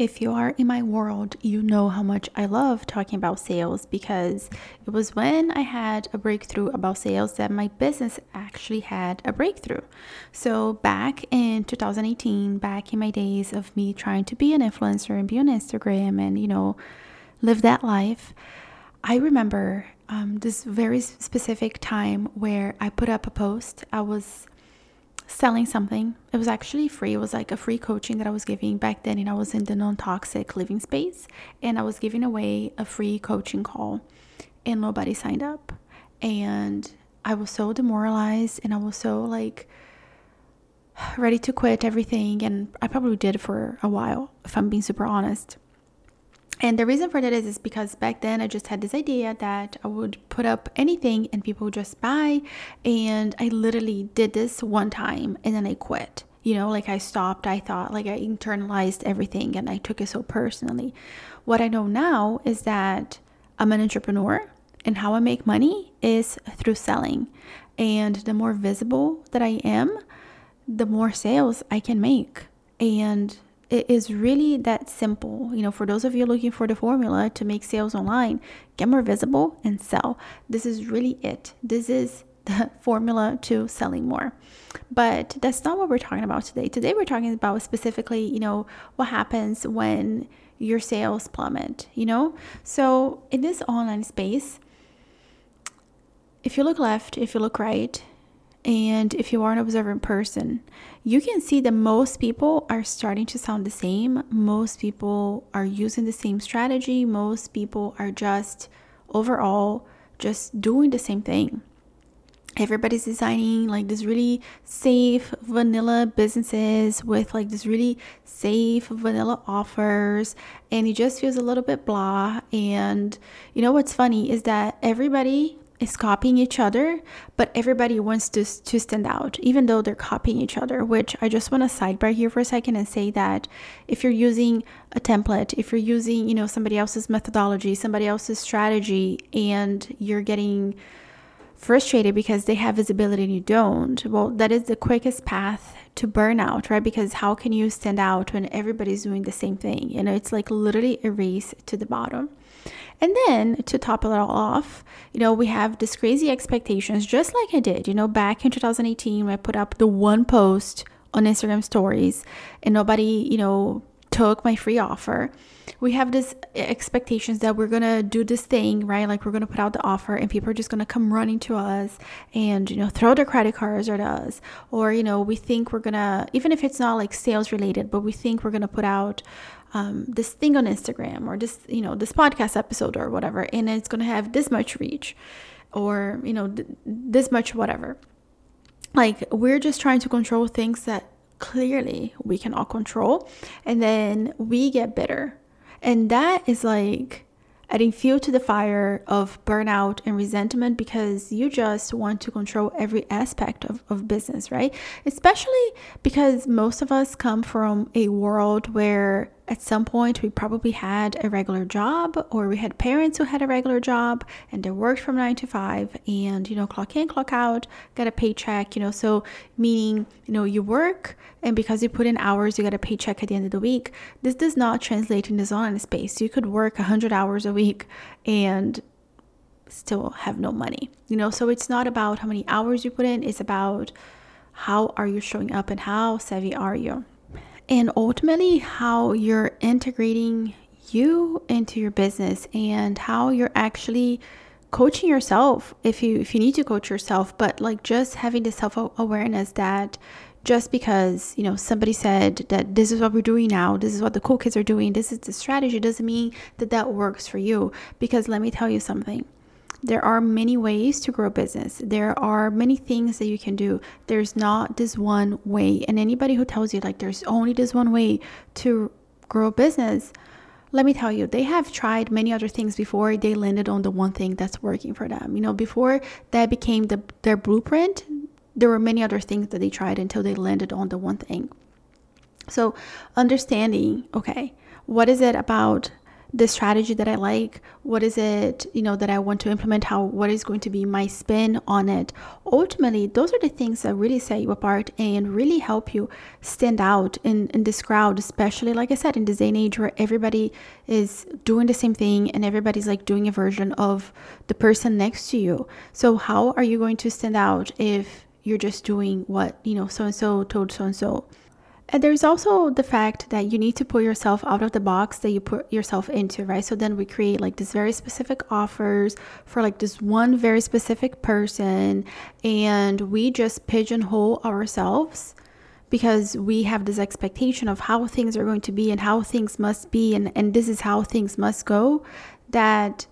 if you are in my world, you know how much I love talking about sales because it was when I had a breakthrough about sales that my business actually had a breakthrough. So, back in 2018, back in my days of me trying to be an influencer and be on Instagram and, you know, live that life, I remember um, this very specific time where I put up a post. I was selling something. It was actually free. It was like a free coaching that I was giving back then, and I was in the non toxic living space, and I was giving away a free coaching call, and nobody signed up. And I was so demoralized, and I was so like ready to quit everything. And I probably did for a while, if I'm being super honest. And the reason for that is, is because back then I just had this idea that I would put up anything and people would just buy. And I literally did this one time and then I quit. You know, like I stopped, I thought, like I internalized everything and I took it so personally. What I know now is that I'm an entrepreneur and how I make money is through selling. And the more visible that I am, the more sales I can make. And it is really that simple. You know, for those of you looking for the formula to make sales online, get more visible and sell. This is really it. This is the formula to selling more. But that's not what we're talking about today. Today we're talking about specifically, you know, what happens when your sales plummet, you know? So, in this online space, if you look left, if you look right, and if you are an observant person, you can see that most people are starting to sound the same. Most people are using the same strategy. Most people are just overall just doing the same thing. Everybody's designing like this really safe vanilla businesses with like this really safe vanilla offers, and it just feels a little bit blah. And you know what's funny is that everybody is copying each other, but everybody wants to, to stand out, even though they're copying each other. Which I just want to sidebar here for a second and say that if you're using a template, if you're using, you know, somebody else's methodology, somebody else's strategy, and you're getting frustrated because they have visibility and you don't, well, that is the quickest path to burnout, right? Because how can you stand out when everybody's doing the same thing? You know, it's like literally a race to the bottom. And then to top it all off, you know, we have this crazy expectations, just like I did, you know, back in 2018 when I put up the one post on Instagram stories and nobody, you know, took my free offer. We have this expectations that we're gonna do this thing, right? Like we're gonna put out the offer and people are just gonna come running to us and you know throw their credit cards at us. Or, you know, we think we're gonna even if it's not like sales related, but we think we're gonna put out um, this thing on Instagram or this, you know, this podcast episode or whatever, and it's going to have this much reach or, you know, th- this much whatever. Like, we're just trying to control things that clearly we cannot control. And then we get bitter. And that is like, adding fuel to the fire of burnout and resentment because you just want to control every aspect of, of business, right? Especially because most of us come from a world where at some point we probably had a regular job or we had parents who had a regular job and they worked from nine to five and you know clock in clock out got a paycheck you know. So meaning you know you work and because you put in hours you got a paycheck at the end of the week. This does not translate in this online space. You could work 100 hours a week and still have no money you know. So it's not about how many hours you put in it's about how are you showing up and how savvy are you and ultimately how you're integrating you into your business and how you're actually coaching yourself if you if you need to coach yourself but like just having the self-awareness that just because you know somebody said that this is what we're doing now this is what the cool kids are doing this is the strategy doesn't mean that that works for you. Because let me tell you something there are many ways to grow business. There are many things that you can do. There's not this one way. And anybody who tells you like there's only this one way to grow business, let me tell you, they have tried many other things before they landed on the one thing that's working for them. You know, before that became the, their blueprint, there were many other things that they tried until they landed on the one thing. So, understanding, okay, what is it about the strategy that I like? What is it, you know, that I want to implement? How what is going to be my spin on it? Ultimately, those are the things that really set you apart and really help you stand out in, in this crowd, especially like I said, in this day and age where everybody is doing the same thing and everybody's like doing a version of the person next to you. So how are you going to stand out if you're just doing what, you know, so and so told so and so? And there's also the fact that you need to put yourself out of the box that you put yourself into, right? So then we create like this very specific offers for like this one very specific person, and we just pigeonhole ourselves because we have this expectation of how things are going to be and how things must be, and, and this is how things must go. That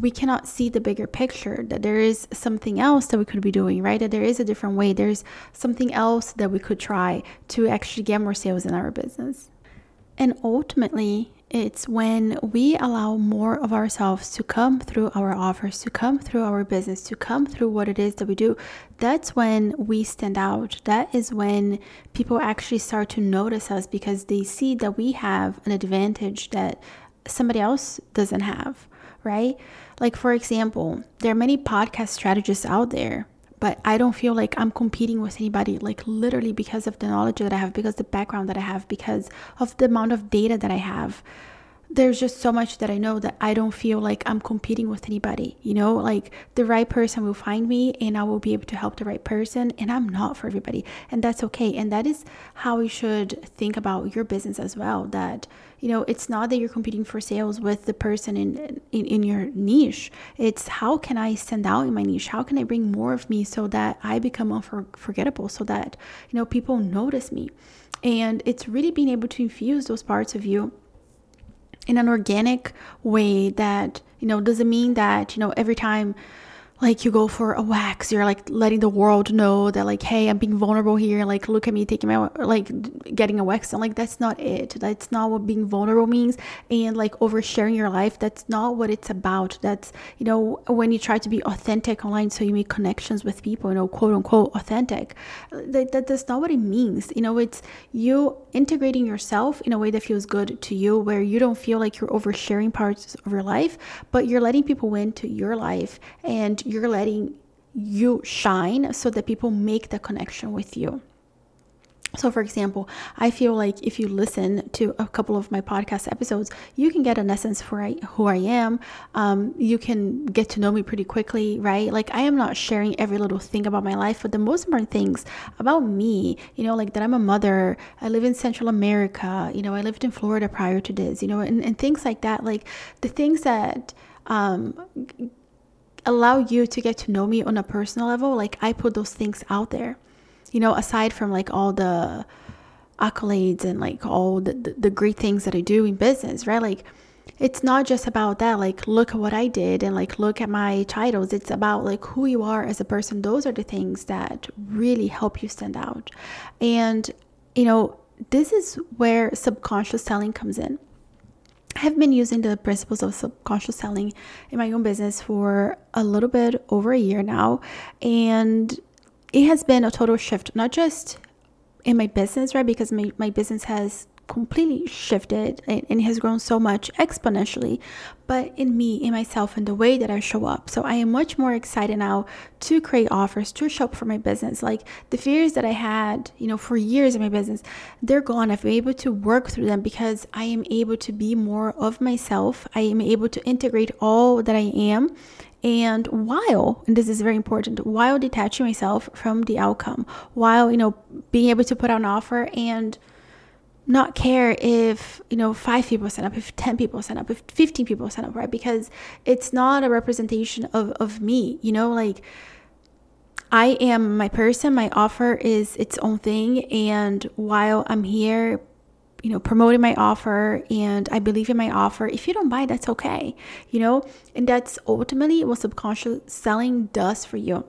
we cannot see the bigger picture that there is something else that we could be doing right that there is a different way there's something else that we could try to actually get more sales in our business and ultimately it's when we allow more of ourselves to come through our offers, to come through our business, to come through what it is that we do. That's when we stand out. That is when people actually start to notice us because they see that we have an advantage that somebody else doesn't have, right? Like, for example, there are many podcast strategists out there, but I don't feel like I'm competing with anybody, like, literally because of the knowledge that I have, because the background that I have, because of the amount of data that I have there's just so much that I know that I don't feel like I'm competing with anybody. You know, like the right person will find me and I will be able to help the right person. And I'm not for everybody. And that's okay. And that is how you should think about your business as well. That, you know, it's not that you're competing for sales with the person in, in, in your niche. It's how can I stand out in my niche? How can I bring more of me so that I become unforgettable, so that, you know, people notice me. And it's really being able to infuse those parts of you in an organic way that you know doesn't mean that you know every time like you go for a wax. You're like letting the world know that like hey i'm being vulnerable here. Like look at me taking my like getting a wax. And like that's not it. That's not what being vulnerable means. And like oversharing your life that's not what it's about. That's you know when you try to be authentic online so you make connections with people you know quote unquote authentic that, that that's not what it means. You know it's you integrating yourself in a way that feels good to you where you don't feel like you're oversharing parts of your life but you're letting people into your life. And you're letting you shine so that people make the connection with you. So, for example, I feel like if you listen to a couple of my podcast episodes, you can get an essence for who I am. Um, you can get to know me pretty quickly, right? Like, I am not sharing every little thing about my life, but the most important things about me, you know, like that I'm a mother, I live in Central America, you know, I lived in Florida prior to this, you know, and, and things like that. Like, the things that um, allow you to get to know me on a personal level, like I put those things out there. You know, aside from like all the accolades and like all the, the, great things that I do in business, right? Like it's not just about that like look at what i did and like look at my titles it's about like who you are as a person those are the things that really help you stand out and you know this is where subconscious selling comes in I have been using the principles of subconscious selling in my own business for a little bit over a year now. And it has been a total shift, not just in my business, right? Because my, my business has completely shifted and, has grown so much exponentially, but in me, in myself, and the way that I show up. So I am much more excited now to create offers, to show up for my business. Like the fears that I had, you know, for years in my business, they're gone. I've been able to work through them because I am able to be more of myself. I am able to integrate all that I am and while and this is very important while detaching myself from the outcome while you know being able to put out an offer and not care if you know five people sign up if 10 people sign up if 15 people sign up right? Because it's not a representation of of me you know? Like i am my person my offer is its own thing. And while i'm here you know promoting my offer and i believe in my offer if you don't buy that's okay you know? And that's ultimately what subconscious selling does for you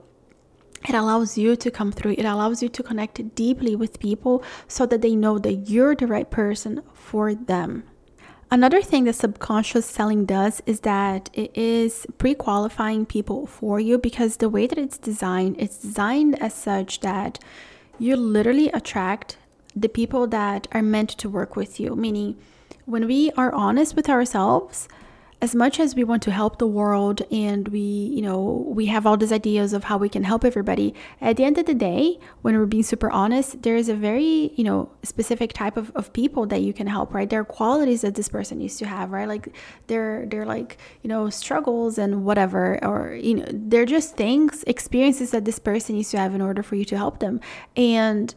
it allows you to come through. It allows you to connect deeply with people so that they know that you're the right person for them. Another thing that subconscious selling does is that it is pre-qualifying people for you because the way that it's designed it's designed as such that you literally attract the people that are meant to work with you. Meaning when we are honest with ourselves, as much as we want to help the world and we, you know, we have all these ideas of how we can help everybody, at the end of the day, when we're being super honest, there is a very, you know, specific type of, of people that you can help, right? There are qualities that this person needs to have, right? Like they're they're like, you know, struggles and whatever, or you know, they're just things, experiences that this person needs to have in order for you to help them. And,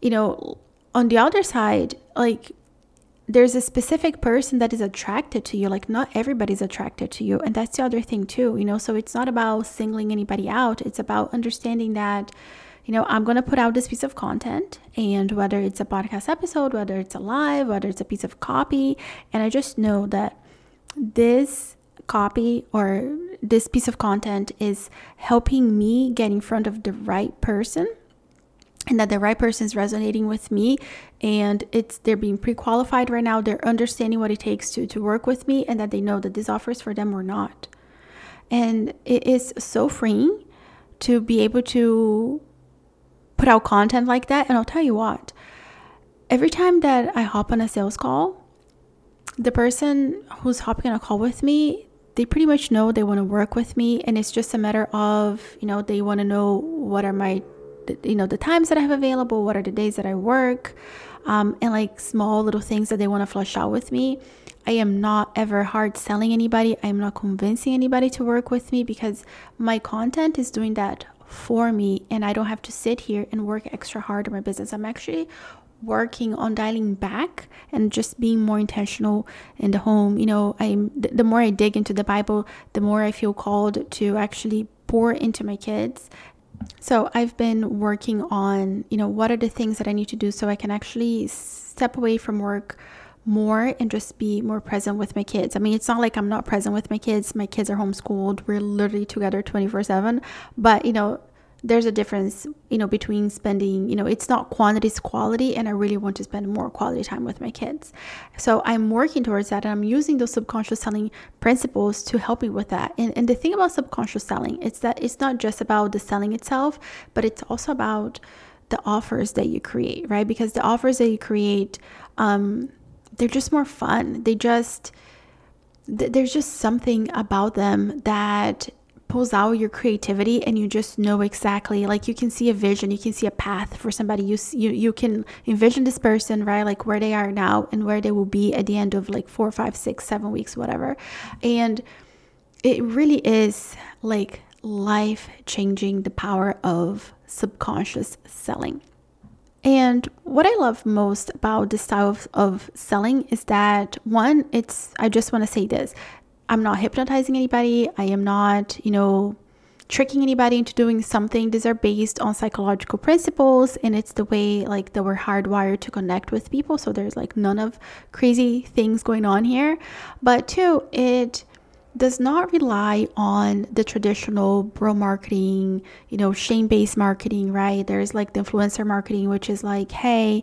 you know, on the other side, like there's a specific person that is attracted to you like not everybody's attracted to you and that's the other thing too you know? So it's not about singling anybody out it's about understanding that you know i'm going to put out this piece of content and whether it's a podcast episode whether it's a live whether it's a piece of copy and i just know that this copy or this piece of content is helping me get in front of the right person and that the right person is resonating with me and it's they're being pre-qualified right now they're understanding what it takes to to work with me and that they know that this offers for them or not. And it is so freeing to be able to put out content like that and i'll tell you what every time that i hop on a sales call the person who's hopping on a call with me they pretty much know they want to work with me and it's just a matter of you know they want to know what are my you know the times that I have available, what are the days that I work, um, and like small little things that they want to flush out with me. I am not ever hard selling anybody. I am not convincing anybody to work with me because my content is doing that for me, and I don't have to sit here and work extra hard on my business. I'm actually working on dialing back and just being more intentional in the home you know i'm the more i dig into the bible the more i feel called to actually pour into my kids so I've been working on, you know, what are the things that I need to do so I can actually step away from work more and just be more present with my kids. I mean, it's not like I'm not present with my kids. My kids are homeschooled. We're literally together 24/7. But, you know, there's a difference, you know, between spending, you know, it's not quantity, it's quality, and I really want to spend more quality time with my kids. So I'm working towards that and I'm using those subconscious selling principles to help me with that. And, and the thing about subconscious selling is that it's not just about the selling itself, but it's also about the offers that you create, right? Because the offers that you create, um, they're just more fun. They just, th- there's just something about them that pulls out your creativity and you just know exactly like you can see a vision you can see a path for somebody. You you, you can envision this person right like where they are now and where they will be at the end of like four five six seven weeks whatever. And it really is like life changing the power of subconscious selling. And what I love most about this style of, of selling is that one, it's, I just want to say this I'm not hypnotizing anybody. I am not, you know, tricking anybody into doing something. These are based on psychological principles and it's the way like that we're hardwired to connect with people. So there's like none of crazy things going on here. But two, it does not rely on the traditional bro marketing, you know, shame based marketing, right? There's like the influencer marketing, which is like, hey,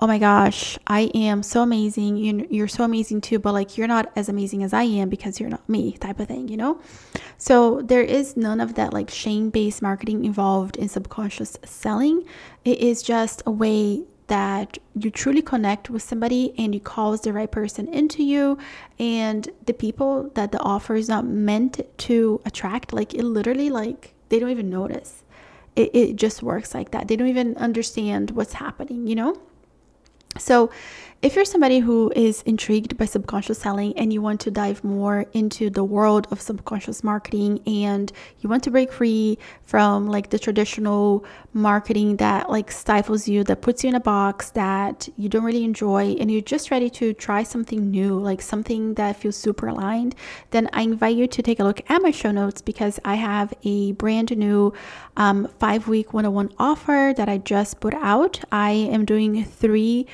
oh my gosh, I am so amazing. You're so amazing too, but like you're not as amazing as I am because you're not me, type of thing, you know? So there is none of that like shame based marketing involved in subconscious selling. It is just a way that you truly connect with somebody and you calls the right person into you and the people that the offer is not meant to attract like it literally like they don't even notice it, it just works like that they don't even understand what's happening you know so, if you're somebody who is intrigued by subconscious selling and you want to dive more into the world of subconscious marketing and you want to break free from like the traditional marketing that like stifles you, that puts you in a box that you don't really enjoy, and you're just ready to try something new, like something that feels super aligned, then I invite you to take a look at my show notes because I have a brand new um, five week 101 offer that I just put out. I am doing three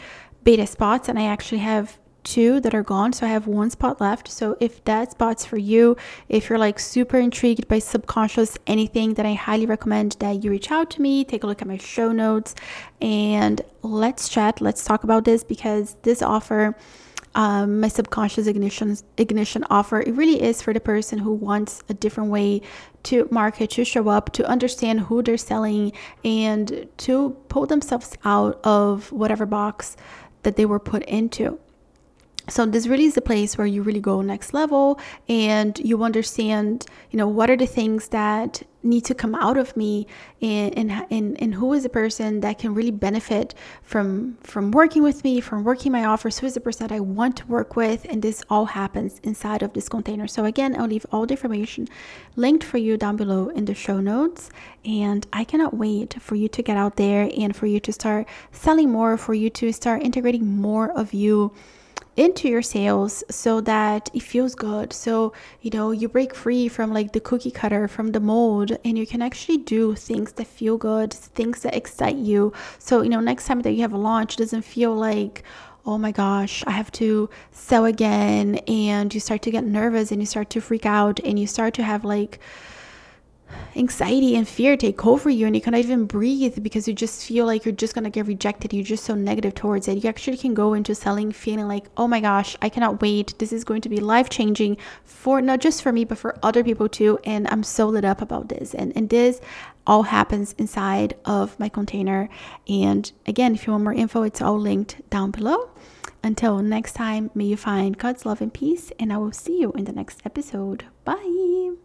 beta spots and I actually have two that are gone so i have one spot left. So if that spot's for you if you're like super intrigued by subconscious anything then i highly recommend that you reach out to me take a look at my show notes and let's chat. Let's talk about this because this offer um, my subconscious ignition ignition offer it really is for the person who wants a different way to market to show up to understand who they're selling and to pull themselves out of whatever box that they were put into. so this really is a place where you really go next level and you understand you know what are the things that need to come out of me and and and, who is a person that can really benefit from from working with me from working my offers? Who is the person that i want to work with? And this all happens inside of this container. So again i'll leave all the information linked for you down below in the show notes. And i cannot wait for you to get out there and for you to start selling more for you to start integrating more of you into your sales so that it feels good. So, you know, you break free from like the cookie cutter, from the mold, and you can actually do things that feel good, things that excite you. So, you know, next time that you have a launch, it doesn't feel like, oh my gosh, I have to sell again. And you start to get nervous and you start to freak out and you start to have like, anxiety and fear take over you and you cannot even breathe because you just feel like you're just gonna get rejected. You're just so negative towards it. You actually can go into selling feeling like oh my gosh i cannot wait. This is going to be life changing for not just for me but for other people too and i'm so lit up about this. And and this all happens inside of my container. And again if you want more info it's all linked down below. Until next time may you find god's love and peace and i will see you in the next episode. Bye